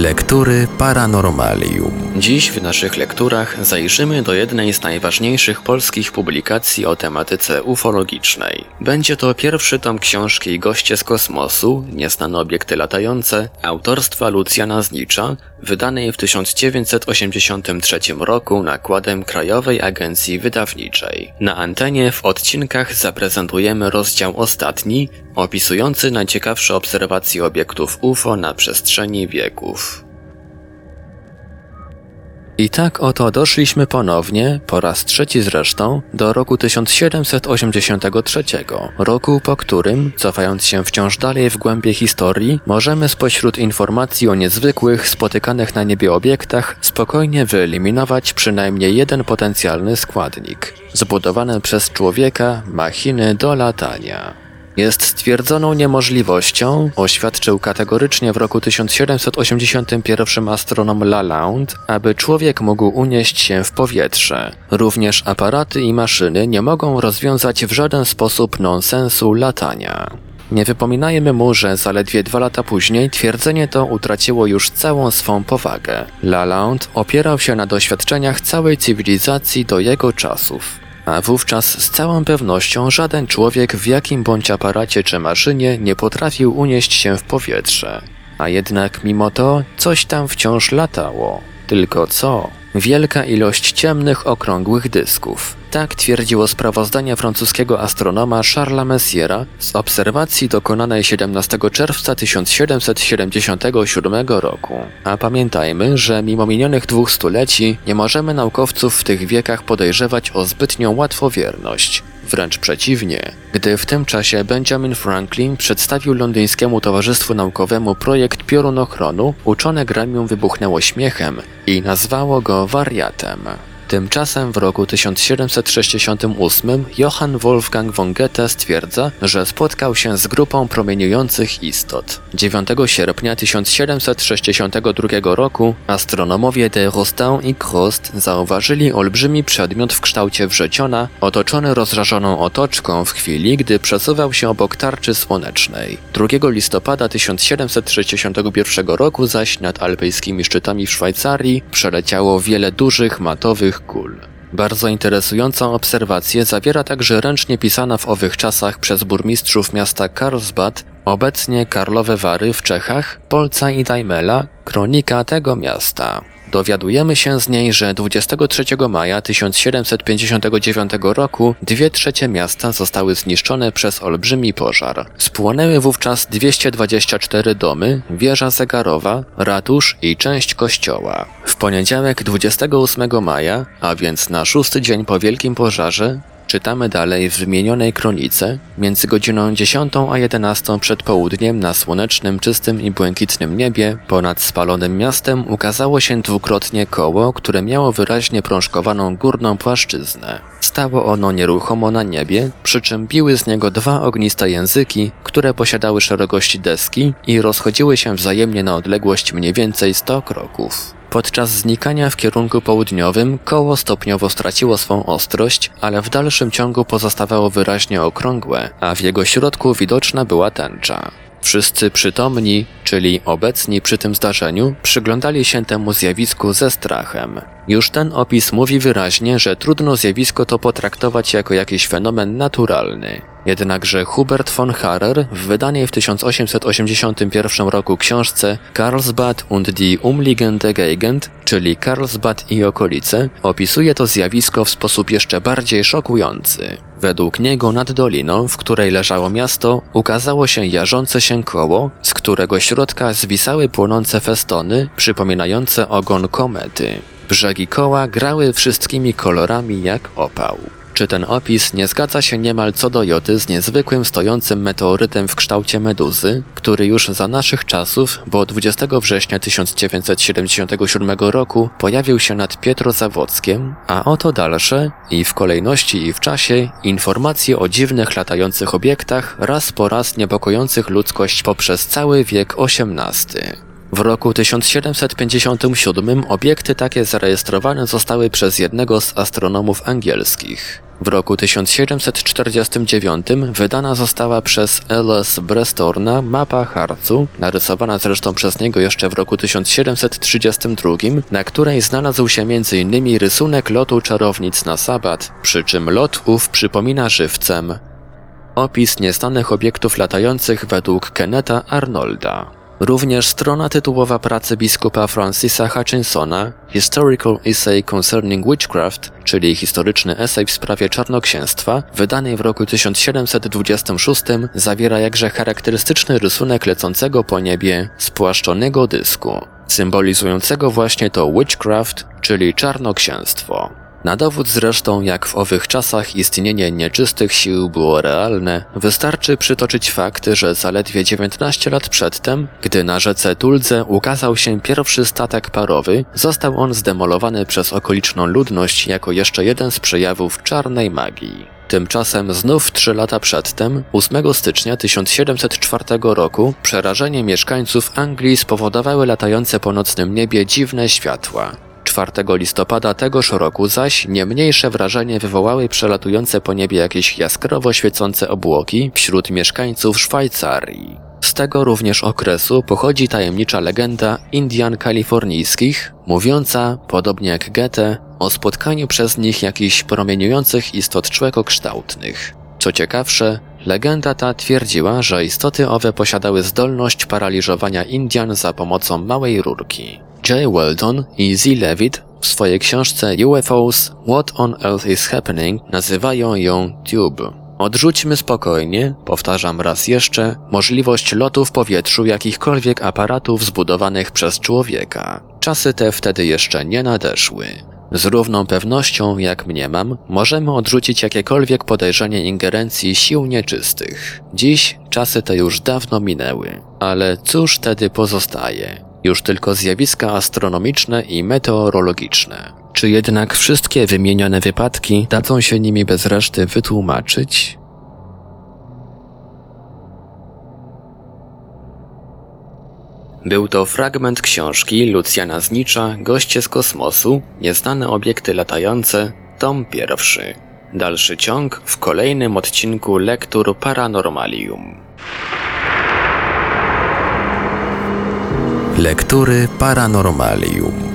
Lektury Paranormalium. Dziś w naszych lekturach zajrzymy do jednej z najważniejszych polskich publikacji o tematyce ufologicznej. Będzie to pierwszy tom książki Goście z kosmosu, nieznane obiekty latające, autorstwa Lucjana Znicza, wydanej w 1983 roku nakładem Krajowej Agencji Wydawniczej. Na antenie w odcinkach zaprezentujemy rozdział ostatni, opisujący najciekawsze obserwacje obiektów UFO na przestrzeni wieków. I tak oto doszliśmy ponownie, po raz trzeci zresztą, do roku 1783, roku po którym, cofając się wciąż dalej w głębie historii, możemy spośród informacji o niezwykłych, spotykanych na niebie obiektach spokojnie wyeliminować przynajmniej jeden potencjalny składnik, zbudowany przez człowieka machiny do latania jest stwierdzoną niemożliwością, oświadczył kategorycznie w roku 1781 astronom Lalande, aby człowiek mógł unieść się w powietrze. Również aparaty i maszyny nie mogą rozwiązać w żaden sposób nonsensu latania. Nie wypominajmy mu, że zaledwie dwa lata później twierdzenie to utraciło już całą swą powagę. Lalande opierał się na doświadczeniach całej cywilizacji do jego czasów a wówczas z całą pewnością żaden człowiek w jakim bądź aparacie czy maszynie nie potrafił unieść się w powietrze. A jednak mimo to coś tam wciąż latało. Tylko co? Wielka ilość ciemnych, okrągłych dysków. Tak twierdziło sprawozdanie francuskiego astronoma Charlesa Messiera z obserwacji dokonanej 17 czerwca 1777 roku. A pamiętajmy, że mimo minionych dwóch stuleci nie możemy naukowców w tych wiekach podejrzewać o zbytnią łatwowierność. Wręcz przeciwnie, gdy w tym czasie Benjamin Franklin przedstawił londyńskiemu Towarzystwu Naukowemu projekt piorunochronu, uczone gremium wybuchnęło śmiechem i nazwało go wariatem. Tymczasem w roku 1768 Johann Wolfgang von Goethe stwierdza, że spotkał się z grupą promieniujących istot. 9 sierpnia 1762 roku astronomowie de Rostand i Crost zauważyli olbrzymi przedmiot w kształcie wrzeciona, otoczony rozżarzoną otoczką w chwili, gdy przesuwał się obok tarczy słonecznej. 2 listopada 1761 roku zaś nad alpejskimi szczytami w Szwajcarii przeleciało wiele dużych matowych kul. Bardzo interesującą obserwację zawiera także ręcznie pisana w owych czasach przez burmistrzów miasta Karlsbad, obecnie Karlowe Wary w Czechach, Polca i Daimela, kronika tego miasta. Dowiadujemy się z niej, że 23 maja 1759 roku dwie trzecie miasta zostały zniszczone przez olbrzymi pożar. Spłonęły wówczas 224 domy, wieża zegarowa, ratusz i część kościoła. W poniedziałek 28 maja, a więc na szósty dzień po wielkim pożarze, Czytamy dalej w wymienionej kronice, między godziną 10 a 11 przed południem na słonecznym, czystym i błękitnym niebie ponad spalonym miastem ukazało się dwukrotnie koło, które miało wyraźnie prążkowaną górną płaszczyznę. Stało ono nieruchomo na niebie, przy czym biły z niego dwa ogniste języki, które posiadały szerokość deski i rozchodziły się wzajemnie na odległość mniej więcej 100 kroków. Podczas znikania w kierunku południowym koło stopniowo straciło swą ostrość, ale w dalszym ciągu pozostawało wyraźnie okrągłe, a w jego środku widoczna była tęcza. Wszyscy przytomni, czyli obecni przy tym zdarzeniu, przyglądali się temu zjawisku ze strachem. Już ten opis mówi wyraźnie, że trudno zjawisko to potraktować jako jakiś fenomen naturalny. Jednakże Hubert von Harer w wydanej w 1881 roku książce Karlsbad und die umliegende Gegend, czyli Karlsbad i okolice, opisuje to zjawisko w sposób jeszcze bardziej szokujący. Według niego nad doliną, w której leżało miasto, ukazało się jarzące się koło, z którego środka zwisały płonące festony przypominające ogon komety. Brzegi koła grały wszystkimi kolorami jak opał. Czy ten opis nie zgadza się niemal co do joty z niezwykłym stojącym meteorytem w kształcie meduzy, który już za naszych czasów, bo 20 września 1977 roku pojawił się nad Pietrozawockiem, a oto dalsze, i w kolejności i w czasie, informacje o dziwnych latających obiektach, raz po raz niepokojących ludzkość poprzez cały wiek XVIII. W roku 1757 obiekty takie zarejestrowane zostały przez jednego z astronomów angielskich. W roku 1749 wydana została przez L.S. Brestorna mapa Harcu, narysowana zresztą przez niego jeszcze w roku 1732, na której znalazł się m.in. rysunek lotu czarownic na sabat, przy czym lot ów przypomina żywcem opis nieznanych obiektów latających według Kenneta Arnolda. Również strona tytułowa pracy biskupa Francisa Hutchinsona Historical Essay Concerning Witchcraft, czyli historyczny esej w sprawie czarnoksięstwa, wydanej w roku 1726, zawiera jakże charakterystyczny rysunek lecącego po niebie spłaszczonego dysku, symbolizującego właśnie to witchcraft, czyli czarnoksięstwo. Na dowód zresztą, jak w owych czasach istnienie nieczystych sił było realne, wystarczy przytoczyć fakt, że zaledwie 19 lat przedtem, gdy na rzece Tuldze ukazał się pierwszy statek parowy, został on zdemolowany przez okoliczną ludność jako jeszcze jeden z przejawów czarnej magii. Tymczasem znów trzy lata przedtem, 8 stycznia 1704 roku, przerażenie mieszkańców Anglii spowodowały latające po nocnym niebie dziwne światła. 4 listopada tegoż roku zaś nie mniejsze wrażenie wywołały przelatujące po niebie jakieś jaskrawo świecące obłoki wśród mieszkańców Szwajcarii. Z tego również okresu pochodzi tajemnicza legenda Indian kalifornijskich, mówiąca, podobnie jak Goethe, o spotkaniu przez nich jakichś promieniujących istot człekokształtnych. Co ciekawsze, legenda ta twierdziła, że istoty owe posiadały zdolność paraliżowania Indian za pomocą małej rurki. Jay Weldon i Z. Levitt w swojej książce UFOs What on Earth is Happening nazywają ją Tube. Odrzućmy spokojnie, powtarzam raz jeszcze, możliwość lotu w powietrzu jakichkolwiek aparatów zbudowanych przez człowieka. Czasy te wtedy jeszcze nie nadeszły. Z równą pewnością, jak mniemam, możemy odrzucić jakiekolwiek podejrzenie ingerencji sił nieczystych. Dziś czasy te już dawno minęły, ale cóż wtedy pozostaje? Już tylko zjawiska astronomiczne i meteorologiczne. Czy jednak wszystkie wymienione wypadki dadzą się nimi bez reszty wytłumaczyć? Był to fragment książki Lucjana Znicza Goście z kosmosu, Nieznane obiekty latające, tom pierwszy. Dalszy ciąg w kolejnym odcinku Lektur Paranormalium. Lektury Paranormalium.